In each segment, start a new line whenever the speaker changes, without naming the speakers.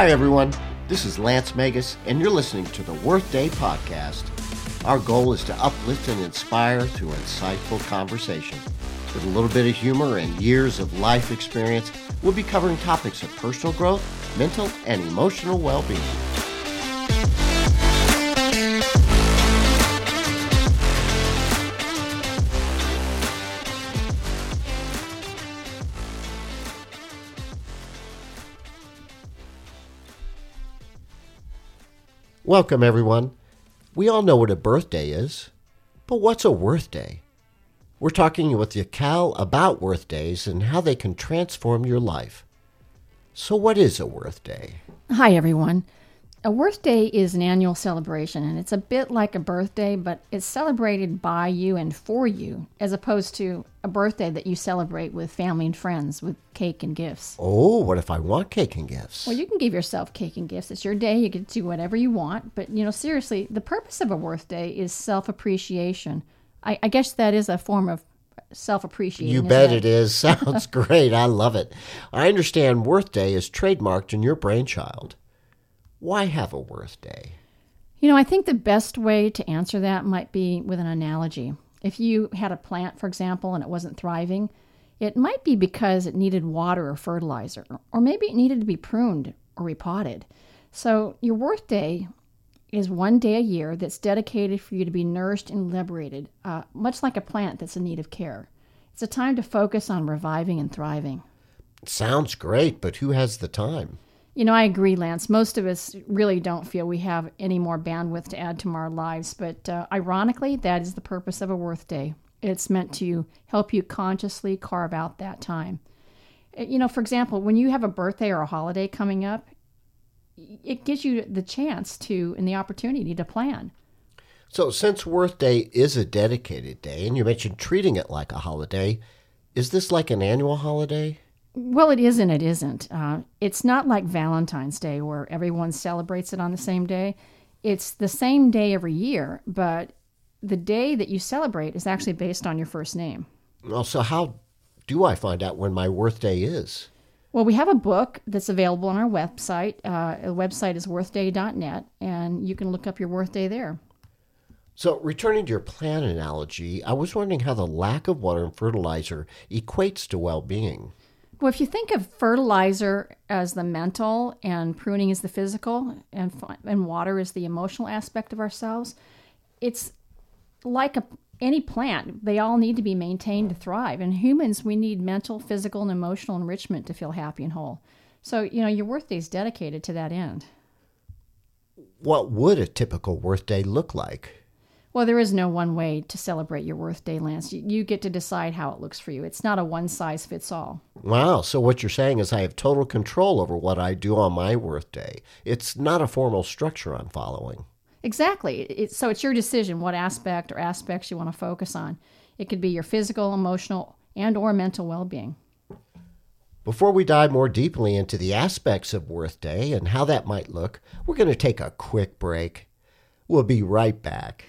Hi, everyone. This is Lance Megas, and you're listening to the Worth Day podcast. Our goal is to uplift and inspire through insightful conversation. With a little bit of humor and years of life experience, we'll be covering topics of personal growth, mental, and emotional well being. Welcome, everyone. We all know what a birthday is, but what's a worth day? We're talking with Yakal about worth days and how they can transform your life. So, what is a worth day?
Hi, everyone. A Worth Day is an annual celebration, and it's a bit like a birthday, but it's celebrated by you and for you, as opposed to a birthday that you celebrate with family and friends with cake and gifts.
Oh, what if I want cake and gifts?
Well, you can give yourself cake and gifts. It's your day. You can do whatever you want. But, you know, seriously, the purpose of a Worth Day is self appreciation. I, I guess that is a form of self appreciation.
You bet it is. Sounds great. I love it. I understand Worth Day is trademarked in your brainchild. Why have a worth day?
You know, I think the best way to answer that might be with an analogy. If you had a plant, for example, and it wasn't thriving, it might be because it needed water or fertilizer, or maybe it needed to be pruned or repotted. So, your worth day is one day a year that's dedicated for you to be nourished and liberated, uh, much like a plant that's in need of care. It's a time to focus on reviving and thriving.
Sounds great, but who has the time?
You know, I agree, Lance. Most of us really don't feel we have any more bandwidth to add to our lives, but uh, ironically, that is the purpose of a Worth Day. It's meant to help you consciously carve out that time. Uh, you know, for example, when you have a birthday or a holiday coming up, it gives you the chance to and the opportunity to plan.
So, since Worth Day is a dedicated day, and you mentioned treating it like a holiday, is this like an annual holiday?
Well, it is and it isn't. Uh, it's not like Valentine's Day where everyone celebrates it on the same day. It's the same day every year, but the day that you celebrate is actually based on your first name.
Well, so how do I find out when my worth day is?
Well, we have a book that's available on our website. Uh, the website is worthday.net, and you can look up your worth day there.
So, returning to your plant analogy, I was wondering how the lack of water and fertilizer equates to well being.
Well, if you think of fertilizer as the mental and pruning as the physical, and and water is the emotional aspect of ourselves, it's like a, any plant. They all need to be maintained to thrive. And humans, we need mental, physical, and emotional enrichment to feel happy and whole. So you know, your worth day is dedicated to that end.
What would a typical worth day look like?
Well, there is no one way to celebrate your worth day, Lance. You, get to decide how it looks for you. It's not a one size fits all.
Wow. So, what you're saying is I have total control over what I do on my worth day. It's not a formal structure I'm following.
Exactly. It, so, it's your decision what aspect or aspects you want to focus on. It could be your physical, emotional, and or mental well-being.
Before we dive more deeply into the aspects of Worth Day and how that might look, we're going to take a quick break. We'll be right back.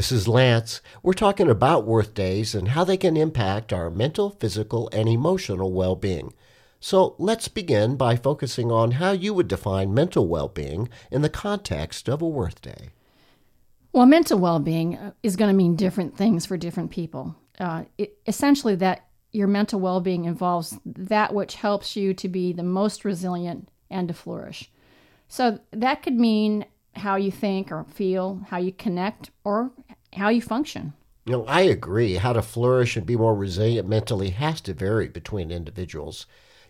This is Lance. We're talking about worth days and how they can impact our mental, physical, and emotional well being. So let's begin by focusing on how you would define mental well being in the context of a worth day.
Well, mental well being uh, is going to mean different things for different people. Uh, it, essentially, that your mental well being involves that which helps you to be the most resilient and to flourish. So that could mean how you think or feel, how you connect, or how you function.
You know, I agree. How to flourish and be more resilient mentally has to vary between individuals.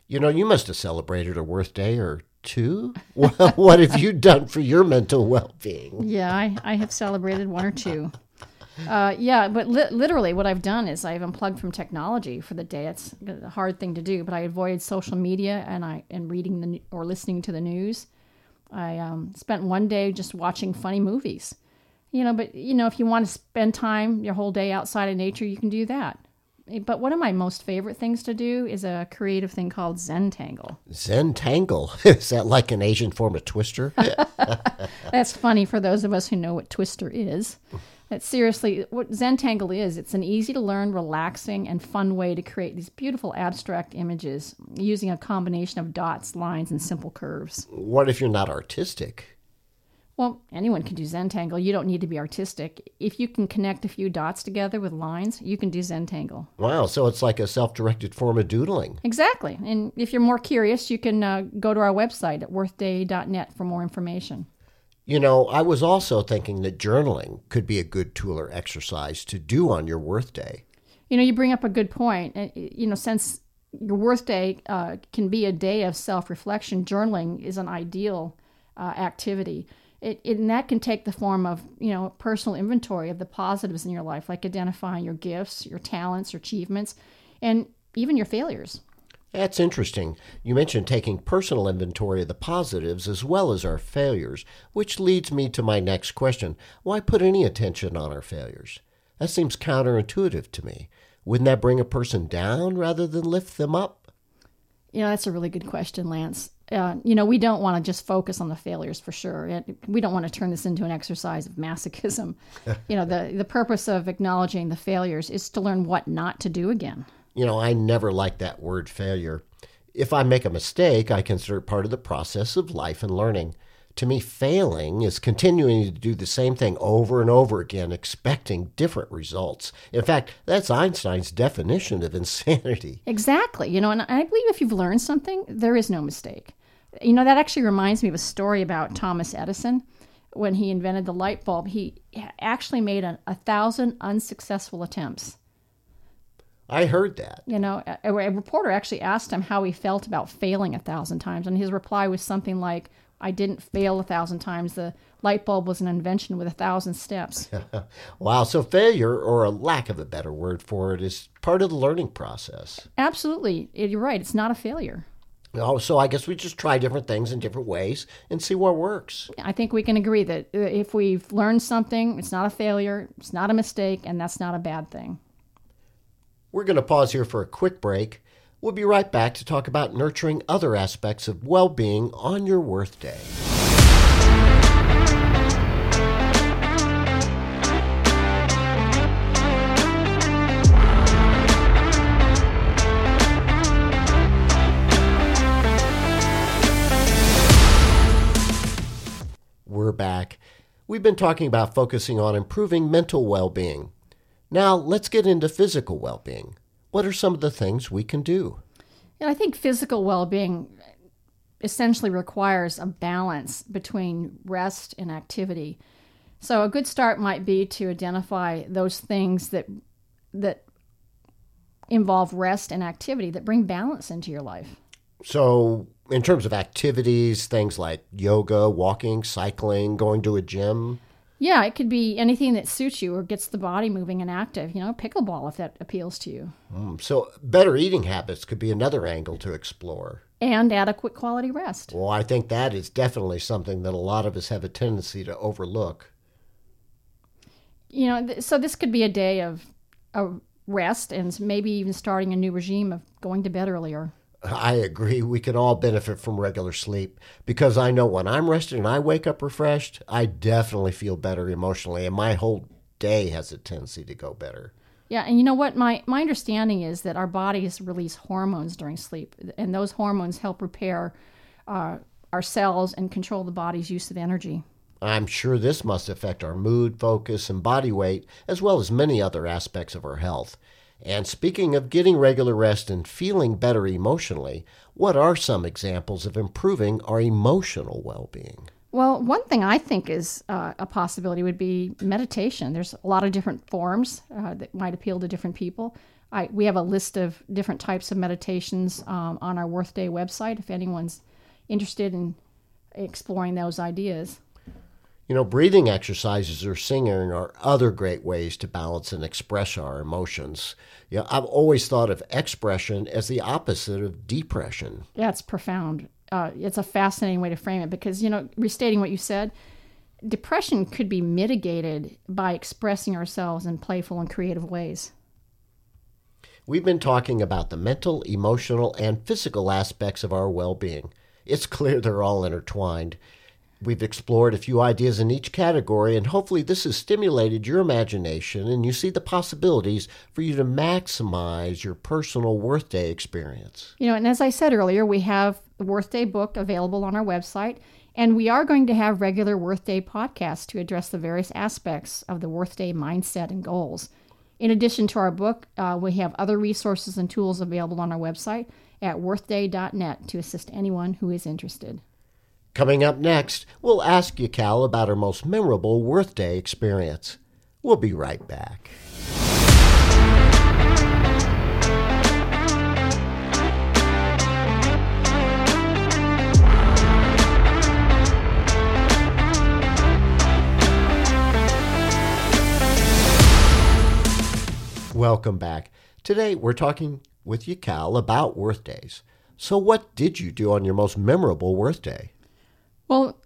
You know, you must have celebrated a worth day or two. Well, what have you done for your mental well being?
Yeah, I, I have celebrated one or two. Uh, yeah, but li- literally, what I've done is I've unplugged from technology for the day. It's a hard thing to do, but I avoided social media and I and reading the or listening to the news. I um, spent one day just watching funny movies. You know, but you know, if you want to spend time your whole day outside of nature, you can do that. Eh, but one of my most favorite things to do is a creative thing called Zentangle.
Zentangle? Is that like an Asian form of twister?
That's funny for those of us who know what twister is. It's seriously what Zentangle is. It's an easy to learn, relaxing, and fun way to create these beautiful abstract images using a combination of dots, lines, and simple curves.
what if you're not artistic?
Well, anyone can do Zentangle. You don't need to be artistic. If you can connect a few dots together with lines, you can do Zentangle.
Wow, so it's like a self directed form of doodling.
Exactly. And if you're more curious, you can uh, go to our website at worthday.net for more information.
You know, I was also thinking that journaling could be a good tool or exercise to do on your worth day.
You know, you bring up a good point. You know, since your worth day uh, can be a day of self reflection, journaling is an ideal uh, activity. It, it, and that can take the form of, you know, personal inventory of the positives in your life, like identifying your gifts, your talents, your achievements, and even your failures.
That's interesting. You mentioned taking personal inventory of the positives as well as our failures, which leads me to my next question. Why put any attention on our failures? That seems counterintuitive to me. Wouldn't that bring a person down rather than lift them up?
You know, that's a really good question, Lance. Uh, you know, we don't want to just focus on the failures for sure. It, we don't want to turn this into an exercise of masochism. you know, the, the purpose of acknowledging the failures is to learn what not to do again.
You know, I never like that word failure. If I make a mistake, I consider it part of the process of life and learning. To me, failing is continuing to do the same thing over and over again, expecting different results. In fact, that's Einstein's definition of insanity.
Exactly. You know, and I believe if you've learned something, there is no mistake. You know, that actually reminds me of a story about Thomas Edison. When he invented the light bulb, he actually made a, a thousand unsuccessful attempts.
I heard that.
You know, a, a reporter actually asked him how he felt about failing a thousand times, and his reply was something like, I didn't fail a thousand times. The light bulb was an invention with a thousand steps.
wow, so failure, or a lack of a better word for it, is part of the learning process.
Absolutely. You're right. It's not a failure.
Oh, so I guess we just try different things in different ways and see what works.
I think we can agree that uh, if we've learned something, it's not a failure, it's not a mistake, and that's not a bad thing.
We're going to pause here for a quick break. We'll be right back to talk about nurturing other aspects of well being on your worth day. We've been talking about focusing on improving mental well being. Now, let's get into physical well being. What are some of the things we can do?
And I think physical well being essentially requires a balance between rest and activity. So a good start might be to identify those things that that involve rest and activity that bring balance into your life.
So, in terms of activities, things like yoga, walking, cycling, going to a gym.
Yeah, it could be anything that suits you or gets the body moving and active. You know, pickleball if that appeals to you.
Mm, So, better eating habits could be another angle to explore.
And adequate quality rest.
Well, I think that is definitely something that a lot of us have a tendency to overlook.
You know, th- so this could be a day of, of rest and maybe even starting a new regime of going to bed earlier.
I agree. We can all benefit from regular sleep because I know when I'm rested and I wake up refreshed, I definitely feel better emotionally, and my whole day has a tendency to go better.
Yeah, and you know what? My my understanding is that our bodies release hormones during sleep, and those hormones help repair uh, our cells and control the body's use of energy.
I'm sure this must affect our mood, focus, and body weight, as well as many other aspects of our health. And speaking of getting regular rest and feeling better emotionally, what are some examples of improving our emotional well being?
Well, one thing I think is uh, a possibility would be meditation. There's a lot of different forms uh, that might appeal to different people. I, we have a list of different types of meditations um, on our Worth Day website if anyone's interested in exploring those ideas.
You know, breathing exercises or singing are other great ways to balance and express our emotions. You know, I've always thought of expression as the opposite of depression.
Yeah, it's profound. Uh, it's a fascinating way to frame it because, you know, restating what you said, depression could be mitigated by expressing ourselves in playful and creative ways.
We've been talking about the mental, emotional, and physical aspects of our well being. It's clear they're all intertwined. We've explored a few ideas in each category, and hopefully, this has stimulated your imagination and you see the possibilities for you to maximize your personal Worth Day experience.
You know, and as I said earlier, we have the Worth Day book available on our website, and we are going to have regular Worth Day podcasts to address the various aspects of the Worth Day mindset and goals. In addition to our book, uh, we have other resources and tools available on our website at worthday.net to assist anyone who is interested.
Coming up next, we'll ask Yakal, about her most memorable Worth Day experience. We'll be right back. Welcome back. Today we're talking with Yakal, about Worth Days. So, what did you do on your most memorable Worth Day?
Well,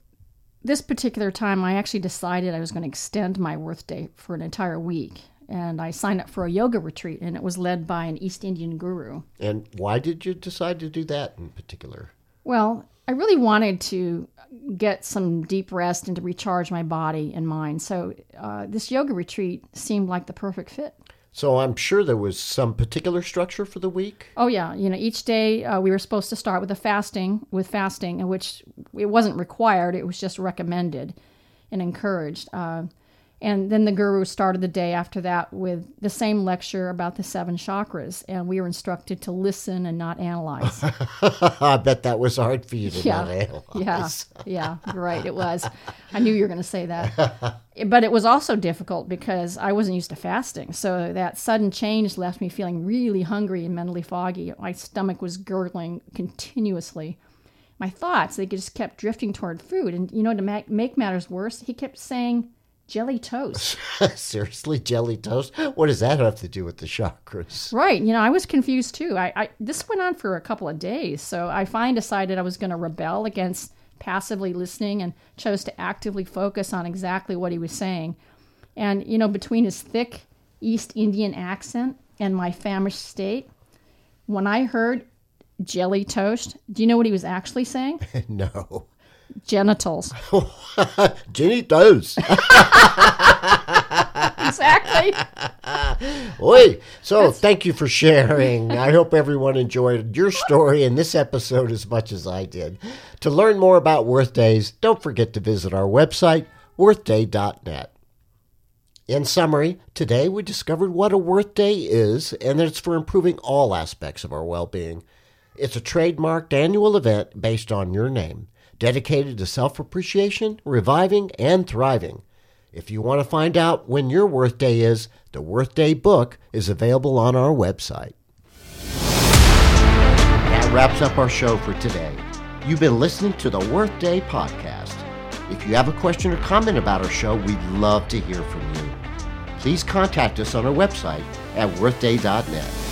this particular time, I actually decided I was going to extend my Worth Day for an entire week. And I signed up for a yoga retreat, and it was led by an East Indian guru.
And why did you decide to do that in particular?
Well, I really wanted to get some deep rest and to recharge my body and mind. So, uh, this yoga retreat seemed like the perfect fit.
So I'm sure there was some particular structure for the week.
Oh yeah, you know, each day uh, we were supposed to start with a fasting, with fasting, in which it wasn't required; it was just recommended and encouraged. Uh, and then the guru started the day after that with the same lecture about the seven chakras, and we were instructed to listen and not analyze.
I bet that was hard for you to
yeah.
not analyze.
Yeah, yeah, right. It was. I knew you were going to say that. but it was also difficult because I wasn't used to fasting. So that sudden change left me feeling really hungry and mentally foggy. My stomach was gurgling continuously. My thoughts, they just kept drifting toward food. And, you know, to make, make matters worse, he kept saying, jelly toast.
Seriously, jelly toast? What does that have to do with the chakras?
Right. You know, I was confused too. I, I this went on for a couple of days, so I finally decided I was going to rebel against passively listening and chose to actively focus on exactly what he was saying. And you know, between his thick East Indian accent and my famished state, when I heard jelly toast, do you know what he was actually saying?
no
genitals.
Genitals.
exactly.
Oi. So That's... thank you for sharing. I hope everyone enjoyed your story in this episode as much as I did. To learn more about Worth Days, don't forget to visit our website, worthday.net. In summary, today we discovered what a Worth Day is and that it's for improving all aspects of our well being. It's a trademarked annual event based on your name dedicated to self appreciation, reviving, and thriving. If you want to find out when your Worth Day is, the Worth Day book is available on our website. That wraps up our show for today. You've been listening to the Worth Day podcast. If you have a question or comment about our show, we'd love to hear from you. Please contact us on our website at worthday.net.